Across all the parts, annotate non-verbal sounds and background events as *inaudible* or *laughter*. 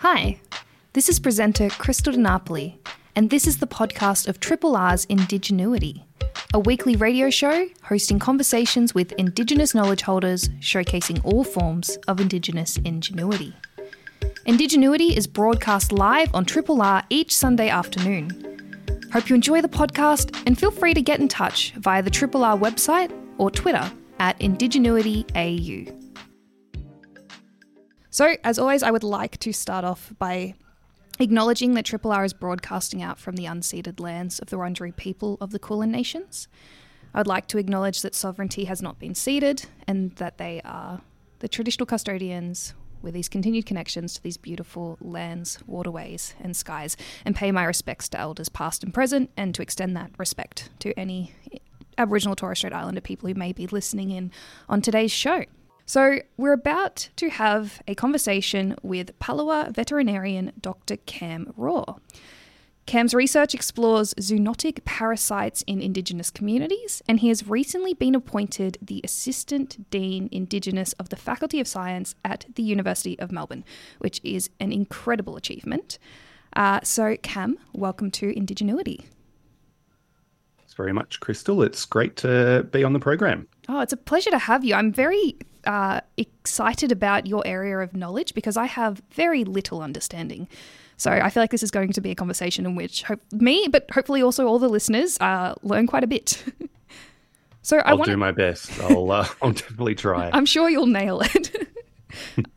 Hi, this is presenter Krystal De Napoli, and this is the podcast of Triple R's Indigenuity, a weekly radio show hosting conversations with Indigenous knowledge holders showcasing all forms of Indigenous ingenuity. Indigenuity is broadcast live on Triple R each Sunday afternoon. Hope you enjoy the podcast and feel free to get in touch via the Triple R website or Twitter at IndigenuityAU. So, as always, I would like to start off by acknowledging that Triple R is broadcasting out from the unceded lands of the Wurundjeri people of the Kulin Nations. I'd like to acknowledge that sovereignty has not been ceded and that they are the traditional custodians with these continued connections to these beautiful lands, waterways, and skies, and pay my respects to elders past and present, and to extend that respect to any Aboriginal Torres Strait Islander people who may be listening in on today's show. So, we're about to have a conversation with Palawa veterinarian Dr. Cam Raw. Cam's research explores zoonotic parasites in Indigenous communities, and he has recently been appointed the Assistant Dean Indigenous of the Faculty of Science at the University of Melbourne, which is an incredible achievement. Uh, so, Cam, welcome to Indigenuity. Thanks very much, Krystal. It's great to be on the program. Oh, it's a pleasure to have you. I'm very uh, excited about your area of knowledge because I have very little understanding. So I feel like this is going to be a conversation in which hope, me, but hopefully also all the listeners, uh, learn quite a bit. *laughs* so I will wanna... do my best. I'll, uh, *laughs* I'll definitely try. *laughs* I'm sure you'll nail it.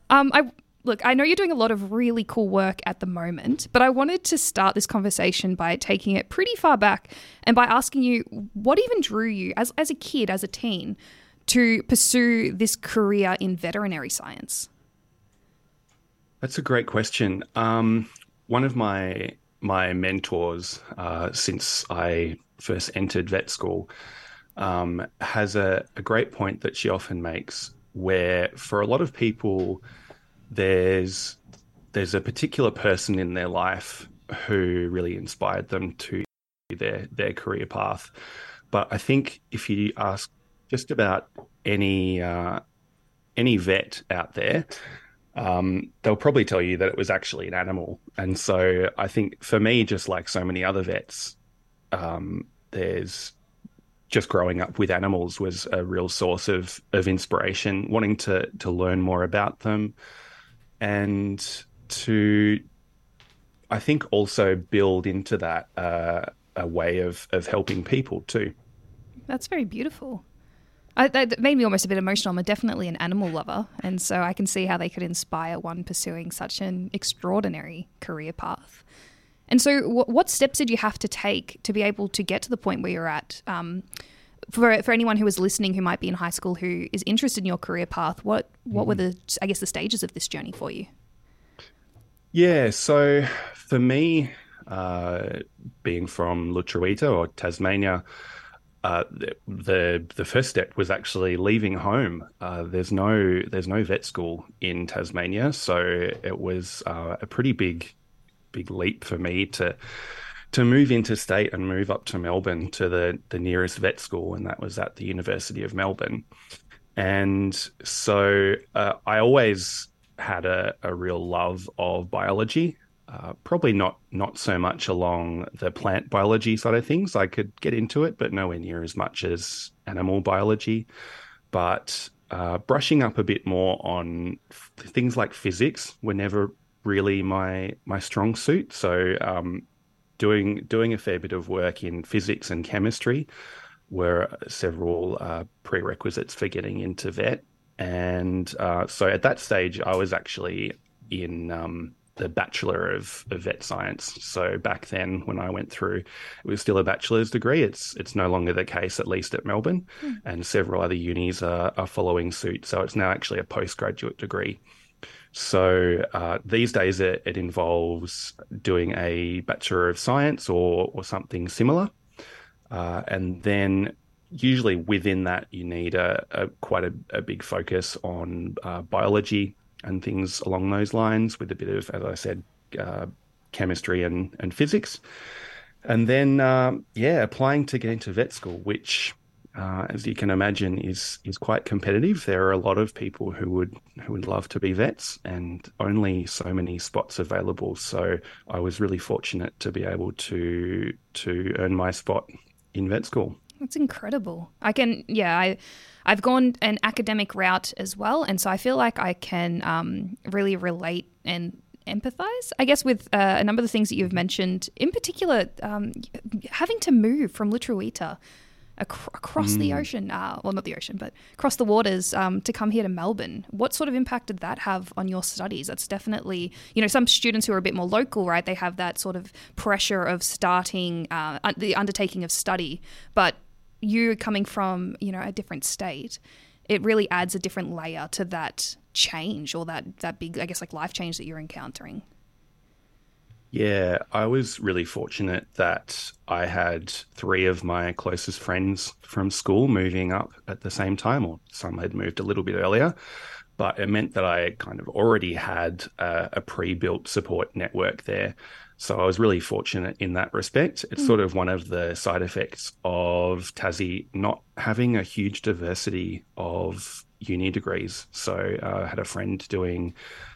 um, I look. I know you're doing a lot of really cool work at the moment, but I wanted to start this conversation by taking it pretty far back and by asking you what even drew you as as a kid, as a teen, to pursue this career in veterinary science? That's a great question. Um, one of my my mentors uh, since I first entered vet school um, has a, a great point that she often makes, where for a lot of people, there's there's a particular person in their life who really inspired them to their their career path. But I think if you ask just about any uh, any vet out there, um, they'll probably tell you that it was actually an animal. And so I think for me, just like so many other vets, um, there's just growing up with animals was a real source of of inspiration, wanting to to learn more about them, and to I think also build into that uh, a way of of helping people too. That's very beautiful. I, that made me almost a bit emotional. I'm definitely an animal lover, and so I can see how they could inspire one pursuing such an extraordinary career path. And so, what, what steps did you have to take to be able to get to the point where you're at? Um, for for anyone who is listening who might be in high school who is interested in your career path, what what were mm-hmm. the I guess the stages of this journey for you? Yeah, so for me, uh, being from Lutruwita or Tasmania, uh, the the first step was actually leaving home. Uh, there's no there's no vet school in Tasmania, so it was uh, a pretty big big leap for me to to move interstate and move up to Melbourne to the the nearest vet school, and that was at the University of Melbourne. And so uh, I always had a, a real love of biology. Uh, probably not not so much along the plant biology side of things. I could get into it, but nowhere near as much as animal biology. But uh, brushing up a bit more on f- things like physics were never really my my strong suit. So um, doing doing a fair bit of work in physics and chemistry were several uh, prerequisites for getting into vet. And uh, so at that stage, I was actually in um, the Bachelor of, of Vet Science. So back then, when I went through, it was still a bachelor's degree. It's it's no longer the case, at least at Melbourne, mm. and several other unis are, are following suit. So it's now actually a postgraduate degree. So uh, these days, it, it, involves doing a Bachelor of Science or or something similar, uh, and then usually within that you need a, a quite a, a, big focus on uh, biology and things along those lines, with a bit of, as I said, uh, chemistry and, and physics. And then, uh, yeah, applying to get into vet school, which uh, as you can imagine, is is quite competitive. There are a lot of people who would who would love to be vets, and only so many spots available. So I was really fortunate to be able to to earn my spot in vet school. That's incredible. I can, yeah, I, I've gone an academic route as well, and so I feel like I can um, really relate and empathize, I guess, with uh, a number of the things that you've mentioned. In particular, um, having to move from Lutruwita ac- across mm. the ocean, uh, well, not the ocean, but across the waters um, to come here to Melbourne. What sort of impact did that have on your studies? That's definitely, you know, some students who are a bit more local, right? They have that sort of pressure of starting uh, the undertaking of study, but you coming from, you know, a different state, it really adds a different layer to that change or that that big, I guess, like life change that you're encountering. Yeah, I was really fortunate that I had three of my closest friends from school moving up at the same time, or some had moved a little bit earlier. But it meant that I kind of already had a, a pre built support network there. So I was really fortunate in that respect. It's mm. sort of one of the side effects of Tassie not having a huge diversity of uni degrees. So uh, I had a friend doing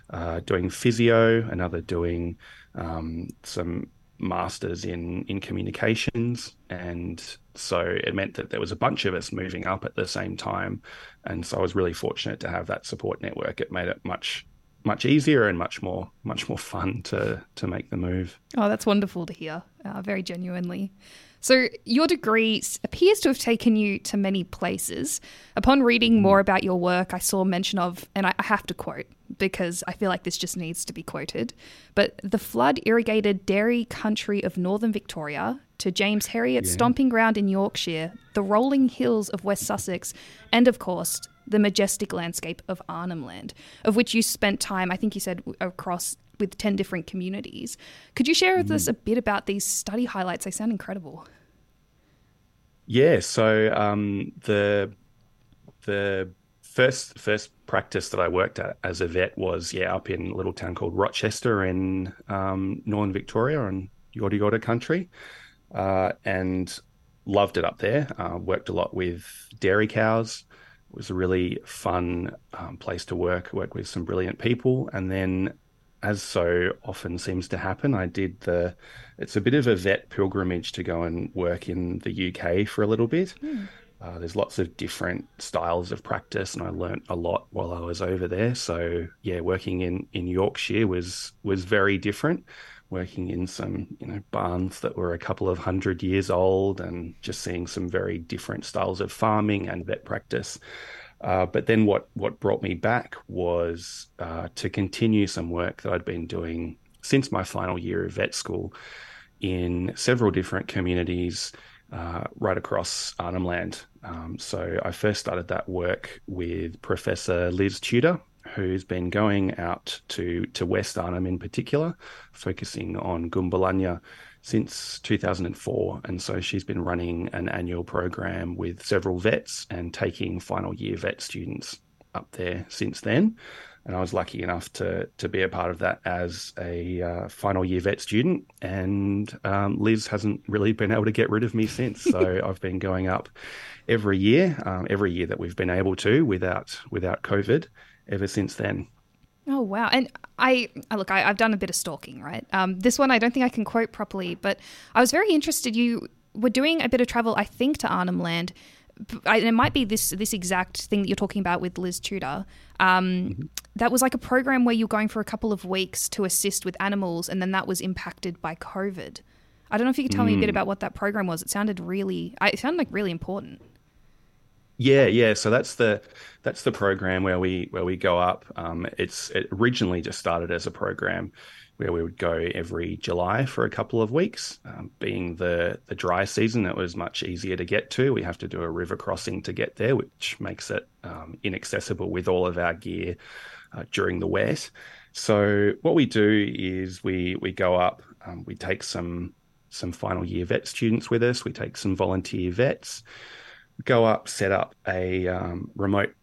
uh, doing physio, another doing um, some masters in in communications, and so it meant that there was a bunch of us moving up at the same time, and so I was really fortunate to have that support network. It made it much much easier and much more much more fun to to make the move. Oh, that's wonderful to hear. Uh, very genuinely. So, your degree appears to have taken you to many places. Upon reading more about your work, I saw mention of, and I have to quote because I feel like this just needs to be quoted, but the flood irrigated dairy country of northern Victoria to James Herriot's yeah. stomping ground in Yorkshire, the rolling hills of West Sussex, and of course, the majestic landscape of Arnhem Land, of which you spent time, I think you said, across with 10 different communities. Could you share with mm. us a bit about these study highlights? They sound incredible. Yeah, so um, the the first first practice that I worked at as a vet was yeah up in a little town called Rochester in um, northern Victoria and Yorta Yorta country, uh, and loved it up there. Uh, worked a lot with dairy cows. It was a really fun um, place to work. Work with some brilliant people, and then as so often seems to happen, I did the. It's a bit of a vet pilgrimage to go and work in the UK for a little bit. Mm. Uh, there's lots of different styles of practice, and I learnt a lot while I was over there. So yeah, working in in Yorkshire was was very different. Working in some you know barns that were a couple of hundred years old, and just seeing some very different styles of farming and vet practice. Uh, but then what what brought me back was uh, to continue some work that I'd been doing since my final year of vet school in several different communities uh, right across Arnhem Land. Um, so I first started that work with Professor Liz Tudor, who's been going out to to West Arnhem in particular, focusing on Gunbalanya since 2004. And so she's been running an annual program with several vets and taking final year vet students up there since then. And I was lucky enough to to be a part of that as a uh, final year vet student. And um, Liz hasn't really been able to get rid of me since. So *laughs* I've been going up every year, um, every year that we've been able to without without COVID ever since then. Oh wow! And I look, I, have done a bit of stalking, right? Um, this one I don't think I can quote properly, but I was very interested. You were doing a bit of travel, I think, to Arnhem Land. And it might be this this exact thing that you're talking about with Liz Tudor. Um, mm-hmm. That was like a program where you're going for a couple of weeks to assist with animals, and then that was impacted by COVID. I don't know if you could tell mm. me a bit mm. about what that program was. It sounded really, it sounded like really important. Yeah, yeah. So that's the that's the program where we where we go up. Um, it's it originally just started as a program where we would go every July for a couple of weeks. Um, being the the dry season, it was much easier to get to. We have to do a river crossing to get there, which makes it um, inaccessible with all of our gear uh, during the wet. So what we do is we we go up. Um, we take some some final year vet students with us. We take some volunteer vets go up, set up a um, remote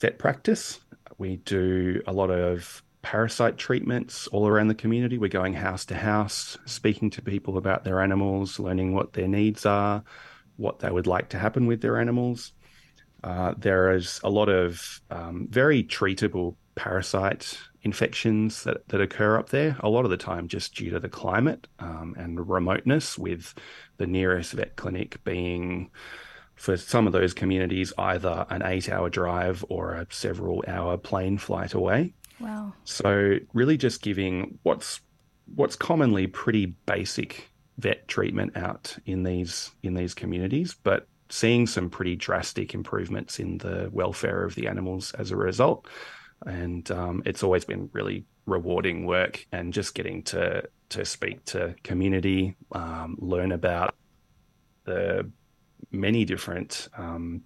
vet practice. We do a lot of parasite treatments all around the community. We're going house to house, speaking to people about their animals, learning what their needs are, what they would like to happen with their animals. Uh, there is a lot of um, very treatable parasite infections that, that occur up there, a lot of the time just due to the climate um, and remoteness, with the nearest vet clinic being, for some of those communities, either an eight hour drive or a several hour plane flight away. Wow. So, really just giving what's what's commonly pretty basic vet treatment out in these in these communities, but seeing some pretty drastic improvements in the welfare of the animals as a result. And um, it's always been really rewarding work and just getting to to speak to community, um, learn about the many different um,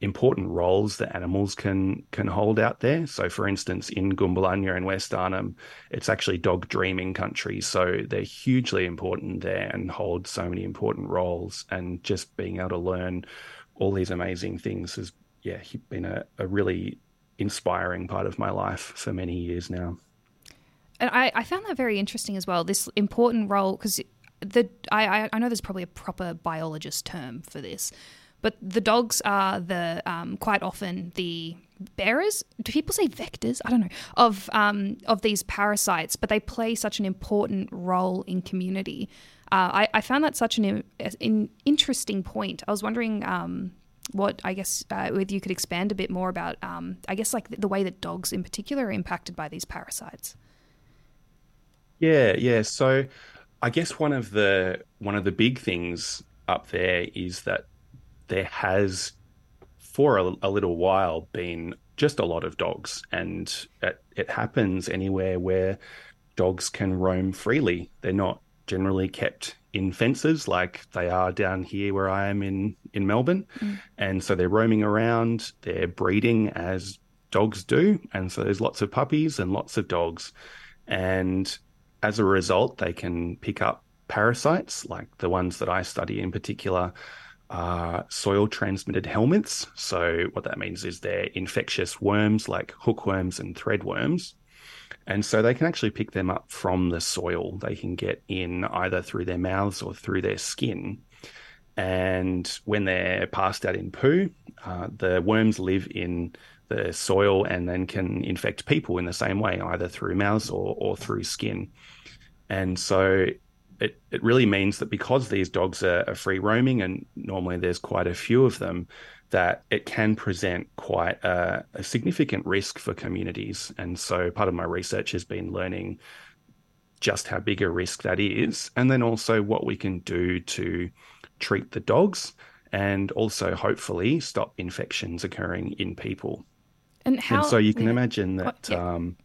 important roles that animals can can hold out there. So, for instance, in Gunbalanya and West Arnhem, it's actually dog dreaming country, so they're hugely important there and hold so many important roles. And just being able to learn all these amazing things has, yeah, been a, a really inspiring part of my life for many years now. And I, I found that very interesting as well. This important role because the I, I know there's probably a proper biologist term for this, but the dogs are the um, quite often the bearers. Do people say vectors? I don't know of um, of these parasites, but they play such an important role in community. Uh, I, I, found that such an, an, interesting point. I was wondering um, what I guess uh, whether you could expand a bit more about um, I guess like the way that dogs in particular are impacted by these parasites. Yeah, yeah. So I guess one of the one of the big things up there is that there has, for a, a little while, been just a lot of dogs, and it, it happens anywhere where dogs can roam freely. They're not generally kept in fences like they are down here where I am in in Melbourne, mm. and so they're roaming around. They're breeding as dogs do, and so there's lots of puppies and lots of dogs, and as a result, they can pick up parasites like the ones that I study in particular are soil transmitted helminths. So, what that means is they're infectious worms like hookworms and threadworms. And so they can actually pick them up from the soil. They can get in either through their mouths or through their skin. And when they're passed out in poo, uh, the worms live in the soil and then can infect people in the same way, either through mouths or, or through skin. And so it, it really means that because these dogs are, are, free roaming and normally there's quite a few of them, that it can present quite a, a, significant risk for communities. And so part of my research has been learning just how big a risk that is, and then also what we can do to treat the dogs and also hopefully stop infections occurring in people. And how? And so you can yeah. imagine that. Yeah. Um,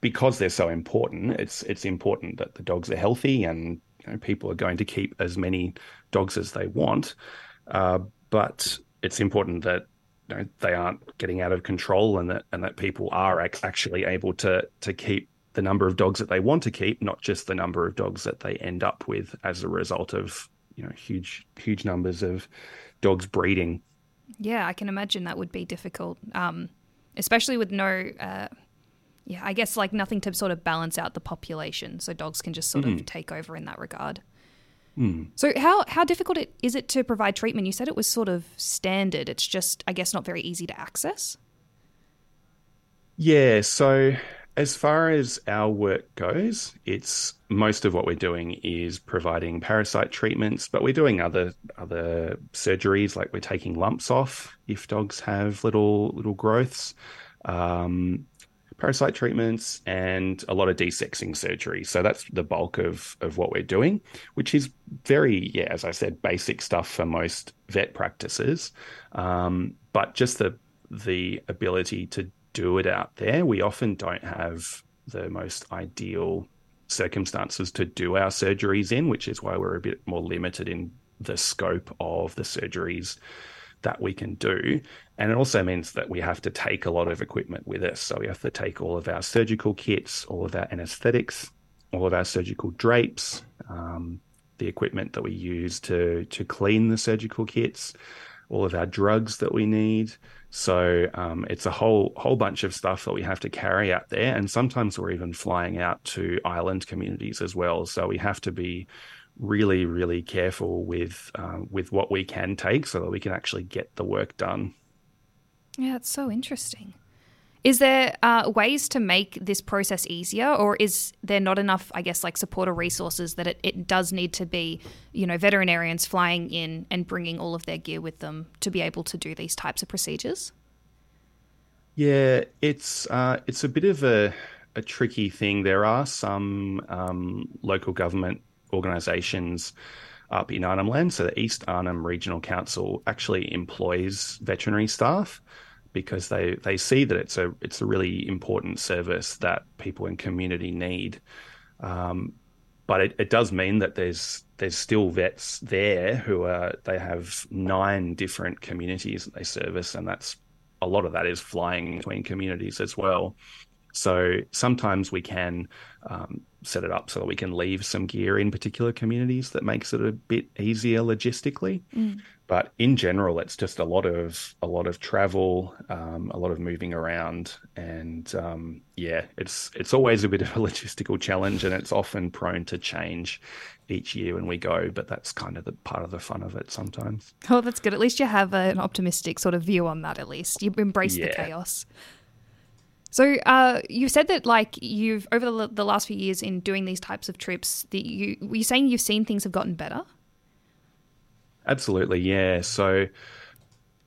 because they're so important, it's it's important that the dogs are healthy and you know, people are going to keep as many dogs as they want. Uh, but it's important that you know, they aren't getting out of control and that and that people are actually able to to keep the number of dogs that they want to keep, not just the number of dogs that they end up with as a result of you know huge huge numbers of dogs breeding. Yeah, I can imagine that would be difficult, um, especially with no. Uh yeah, I guess like nothing to sort of balance out the population, so dogs can just sort mm. of take over in that regard. Mm. So how how difficult it, is it to provide treatment? You said it was sort of standard. It's just I guess not very easy to access. Yeah, so as far as our work goes, it's most of what we're doing is providing parasite treatments, but we're doing other other surgeries like we're taking lumps off if dogs have little little growths. Um, parasite treatments and a lot of desexing surgery. So that's the bulk of of what we're doing, which is very, yeah, as I said, basic stuff for most vet practices. Um, but just the the ability to do it out there, we often don't have the most ideal circumstances to do our surgeries in, which is why we're a bit more limited in the scope of the surgeries that we can do. And it also means that we have to take a lot of equipment with us. So we have to take all of our surgical kits, all of our anesthetics, all of our surgical drapes, um, the equipment that we use to to clean the surgical kits, all of our drugs that we need. So um, it's a whole whole bunch of stuff that we have to carry out there, and sometimes we're even flying out to island communities as well. So we have to be really, really careful with uh, with what we can take so that we can actually get the work done. Yeah, it's so interesting. Is there uh, ways to make this process easier, or is there not enough, I guess, like support or resources that it, it does need to be, you know, veterinarians flying in and bringing all of their gear with them to be able to do these types of procedures? Yeah, it's uh, it's a bit of a, a tricky thing. There are some um, local government organisations up in Arnhem Land. So the East Arnhem Regional Council actually employs veterinary staff because they, they see that it's a it's a really important service that people in community need. Um, but it, it does mean that there's there's still vets there who are they have nine different communities that they service, and that's a lot of that is flying between communities as well. So sometimes we can um, set it up so that we can leave some gear in particular communities that makes it a bit easier logistically. Mm. But in general, it's just a lot of a lot of travel, um, a lot of moving around, and um, yeah, it's it's always a bit of a *laughs* logistical challenge, and it's often prone to change each year when we go. But that's kind of the part of the fun of it sometimes. Oh, that's good. At least you have an optimistic sort of view on that. At least you embrace yeah. the chaos. So uh, you said that like you've over the, the, last few years in doing these types of trips, that you were you saying you've seen things have gotten better? Absolutely, yeah. So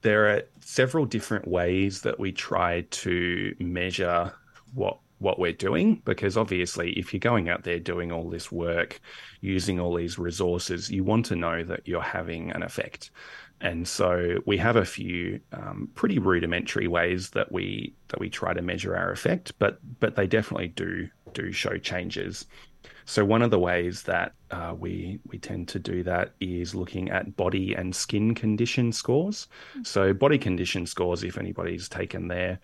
there are several different ways that we try to measure what what we're doing because obviously if you're going out there doing all this work using all these resources you want to know that you're having an effect and so we have a few um, pretty rudimentary ways that we that we try to measure our effect, but but they definitely do do show changes. So one of the ways that uh, we we tend to do that is looking at body and skin condition scores. Mm-hmm. So body condition scores, if anybody's taken their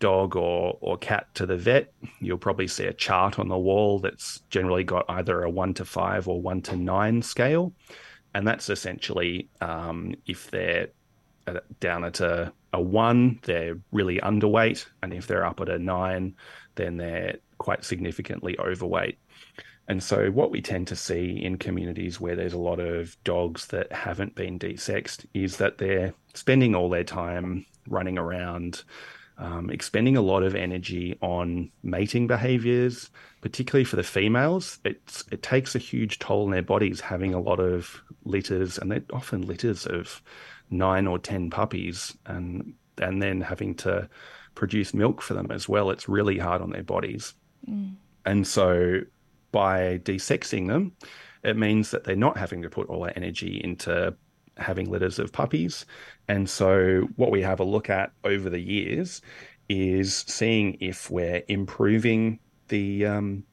dog or or cat to the vet, you'll probably see a chart on the wall that's generally got either a one to five or one to nine scale and that's essentially um, if they're down at a, a one, they're really underweight, and if they're up at a nine, then they're quite significantly overweight. And so, what we tend to see in communities where there's a lot of dogs that haven't been desexed is that they're spending all their time running around, um, expending a lot of energy on mating behaviors, particularly for the females. It's, it takes a huge toll on their bodies having a lot of litters, and they're often litters of nine or 10 puppies, and, and then having to produce milk for them as well. It's really hard on their bodies. Mm. And so by desexing them, it means that they're not having to put all that energy into having litters of puppies. And so, what we have a look at over the years is seeing if we're improving the um,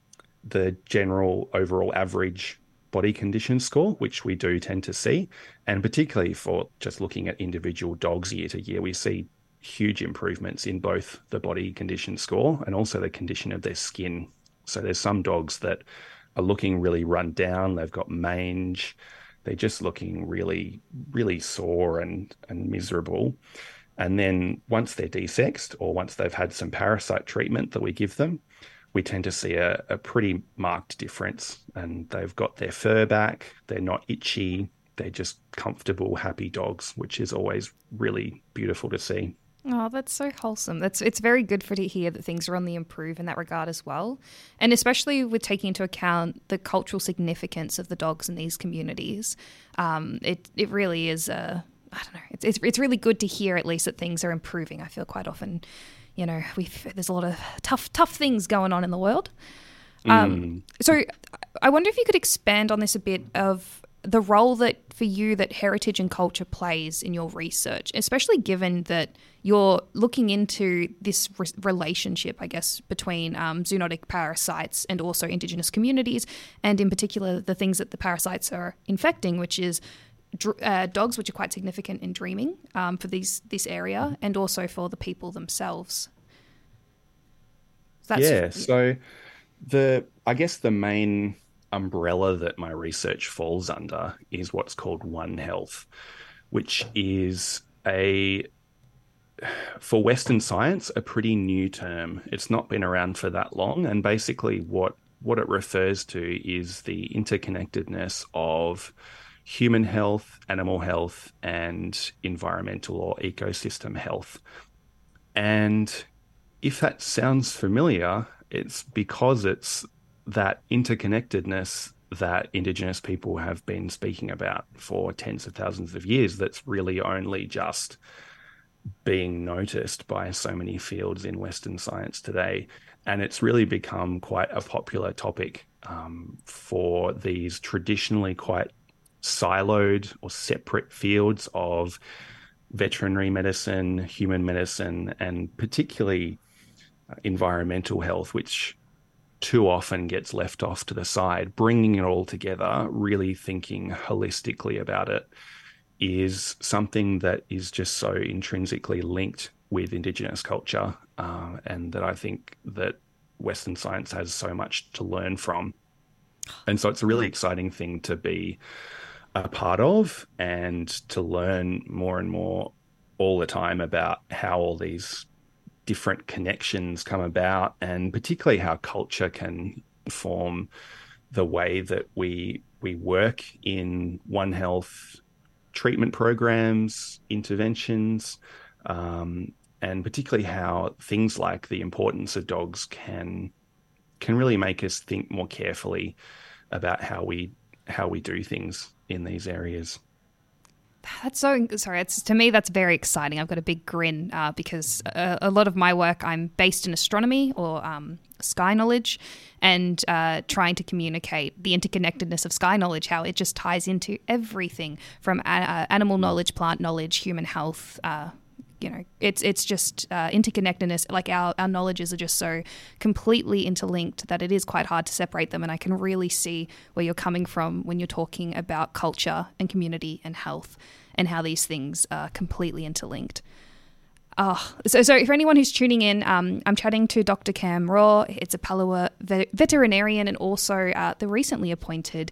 the general overall average body condition score, which we do tend to see, and particularly for just looking at individual dogs year to year, we see huge improvements in both the body condition score and also the condition of their skin. So there's some dogs that are looking really run down, they've got mange, they're just looking really, really sore and, and miserable. And then once they're desexed or once they've had some parasite treatment that we give them, we tend to see a, a pretty marked difference. And they've got their fur back, they're not itchy, they're just comfortable, happy dogs, which is always really beautiful to see. Oh, that's so wholesome. That's it's very good for to hear that things are on the improve in that regard as well, and especially with taking into account the cultural significance of the dogs in these communities. Um, it it really is a I don't know. It's, it's it's really good to hear at least that things are improving. I feel quite often, you know, we there's a lot of tough tough things going on in the world. Um, mm. So I wonder if you could expand on this a bit of the role that for you that heritage and culture plays in your research, especially given that you're looking into this re- relationship, I guess, between um, zoonotic parasites and also indigenous communities, and in particular the things that the parasites are infecting, which is dr- uh, dogs, which are quite significant in dreaming um, for these this area, and also for the people themselves. That's, yeah. So the I guess the main umbrella that my research falls under is what's called One Health, which is a for Western science a pretty new term. It's not been around for that long, and basically what what it refers to is the interconnectedness of human health, animal health, and environmental or ecosystem health. And if that sounds familiar, it's because it's that interconnectedness that Indigenous people have been speaking about for tens of thousands of years that's really only just being noticed by so many fields in Western science today. And it's really become quite a popular topic um, for these traditionally quite siloed or separate fields of veterinary medicine, human medicine, and particularly uh, environmental health, which too often gets left off to the side. Bringing it all together, really thinking holistically about it, is something that is just so intrinsically linked with Indigenous culture, uh, and that I think that Western science has so much to learn from. And so it's a really exciting thing to be a part of and to learn more and more all the time about how all these different connections come about and particularly how culture can form the way that we we work in One Health treatment programs, interventions, um, and particularly how things like the importance of dogs can can really make us think more carefully about how we how we do things in these areas. That's so sorry. It's to me that's very exciting. I've got a big grin uh, because a, a, lot of my work I'm based in astronomy or um, sky knowledge, and uh, trying to communicate the interconnectedness of sky knowledge, how it just ties into everything from uh, animal knowledge, plant knowledge, human health, uh, you know, it's it's just uh, interconnectedness. Like our our knowledges are just so completely interlinked that it is quite hard to separate them. And I can really see where you're coming from when you're talking about culture and community and health and how these things are completely interlinked. Oh, so, so for anyone who's tuning in, um, I'm chatting to Dr. Cam Raw. It's a Palawa veterinarian and also uh, the recently appointed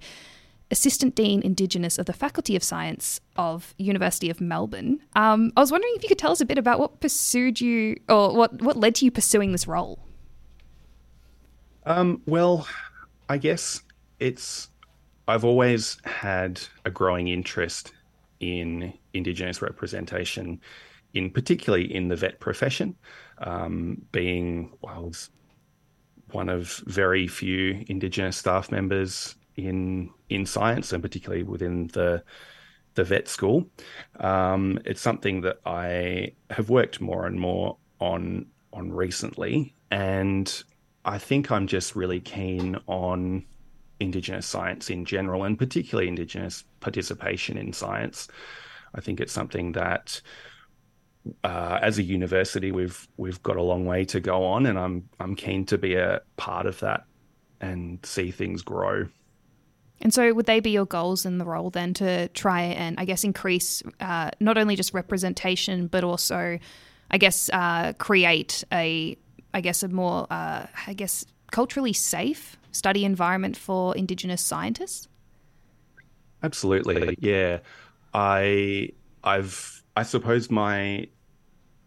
Assistant Dean Indigenous of the Faculty of Science of University of Melbourne. Um, I was wondering if you could tell us a bit about what pursued you, or what what led to you pursuing this role. Um, well, I guess it's I've always had a growing interest in Indigenous representation, in particularly in the vet profession, um, being well, one of very few Indigenous staff members in in science and particularly within the the vet school. Um, it's something that I have worked more and more on on recently, and I think I'm just really keen on Indigenous science in general, and particularly Indigenous participation in science. I think it's something that, uh, as a university, we've we've got a long way to go on, and I'm I'm keen to be a part of that and see things grow. And so, would they be your goals in the role then to try and, I guess, increase uh, not only just representation, but also, I guess, uh, create a, I guess, a more, uh, I guess, culturally safe study environment for Indigenous scientists? Absolutely, yeah. I, I've, I suppose my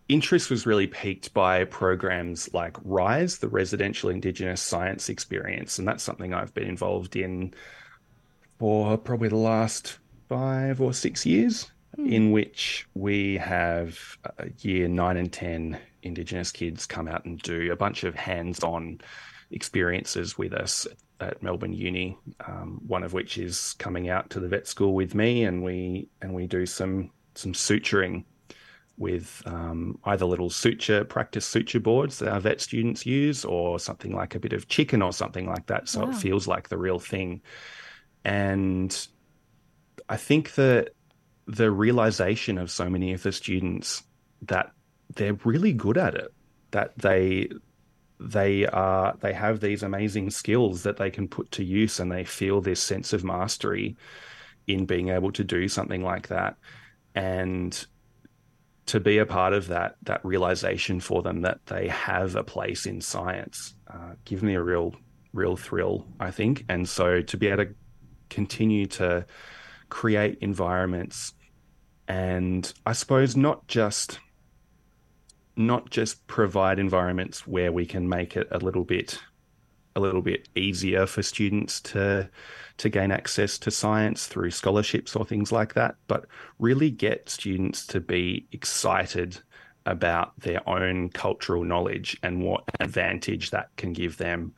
interest was really piqued by programs like RISE, the Residential Indigenous Science Experience, and that's something I've been involved in for probably the last five or six years, mm. in which we have uh, year nine and 10 Indigenous kids come out and do a bunch of hands on experiences with us at Melbourne Uni. Um, one of which is coming out to the vet school with me, and we and we do some some suturing with um, either little suture practice suture boards that our vet students use, or something like a bit of chicken or something like that, so wow. it feels like the real thing. And I think that the realization of so many of the students that they're really good at it, that they they are they have these amazing skills that they can put to use and they feel this sense of mastery in being able to do something like that. And to be a part of that that realization for them that they have a place in science uh, give me a real real thrill i think. And so to be able to continue to create environments. And I suppose not just not just provide environments where we can make it a little bit a little bit easier for students to to gain access to science through scholarships or things like that, but really get students to be excited about their own cultural knowledge and what advantage that can give them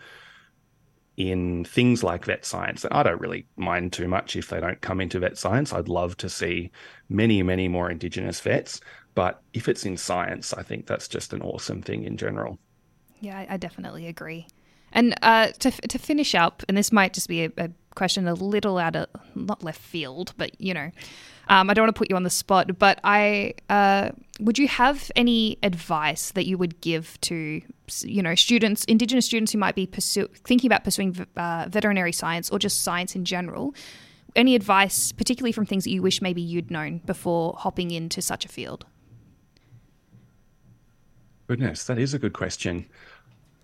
in things like vet science. And I don't really mind too much if they don't come into vet science. I'd love to see many, many more Indigenous vets. But if it's in science, I think that's just an awesome thing in general. Yeah, I definitely agree. And uh, to, to finish up, and this might just be a, a question a little out of not left field, but you know, um, I don't want to put you on the spot, but I uh, would you have any advice that you would give to you know students, Indigenous students who might be pursue, thinking about pursuing uh, veterinary science or just science in general? Any advice, particularly from things that you wish maybe you'd known before hopping into such a field? Goodness, that is a good question.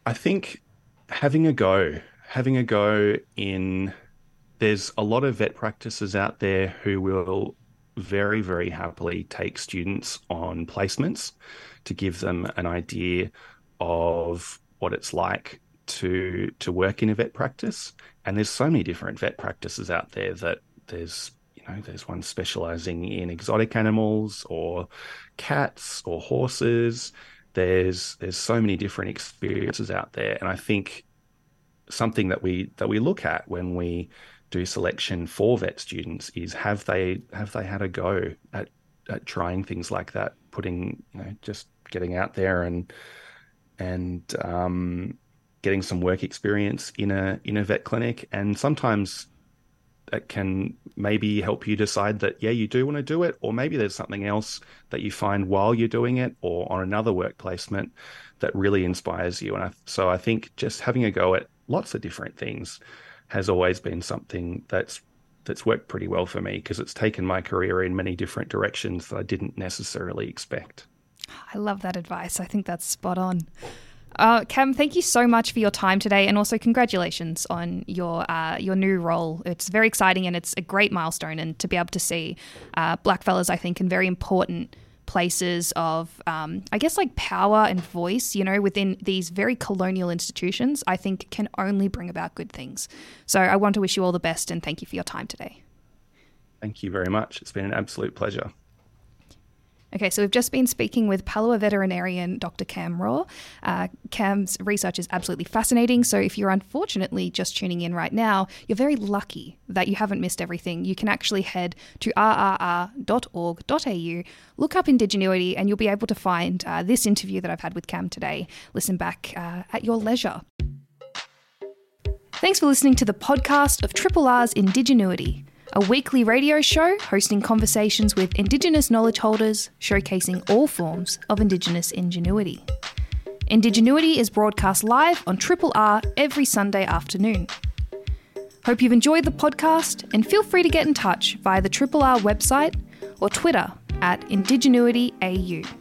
I think having a go, having a go in there's a lot of vet practices out there who will very, very happily take students on placements to give them an idea of what it's like to to work in a vet practice. And there's so many different vet practices out there that there's you know there's one specializing in exotic animals or cats or horses. There's there's so many different experiences out there, and I think something that we that we look at when we do selection for vet students is have they have they had a go at at trying things like that, putting you know just getting out there and and um, getting some work experience in a in a vet clinic, and sometimes that can maybe help you decide that yeah you do want to do it, or maybe there's something else that you find while you're doing it, or on another work placement that really inspires you. And I, so I think just having a go at lots of different things has always been something that's that's worked pretty well for me because it's taken my career in many different directions that I didn't necessarily expect. I love that advice. I think that's spot on. Uh, Cam, thank you so much for your time today, and also congratulations on your uh, your new role. It's very exciting and it's a great milestone, and to be able to see uh, blackfellas, I think, in very important places of, um, I guess, like power and voice, you know, within these very colonial institutions, I think can only bring about good things. So I want to wish you all the best and thank you for your time today. Thank you very much. It's been an absolute pleasure. Okay, so we've just been speaking with Palawa veterinarian Dr. Cam Raw. Uh, Cam's research is absolutely fascinating. So if you're unfortunately just tuning in right now, you're very lucky that you haven't missed everything. You can actually head to rrr.org.au, look up Indigenuity, and you'll be able to find uh, this interview that I've had with Cam today. Listen back uh, at your leisure. Thanks for listening to the podcast of Triple R's Indigenuity a weekly radio show hosting conversations with Indigenous knowledge holders, showcasing all forms of Indigenous ingenuity. Indigenuity is broadcast live on Triple R every Sunday afternoon. Hope you've enjoyed the podcast and feel free to get in touch via the Triple R website or Twitter at IndigenuityAU.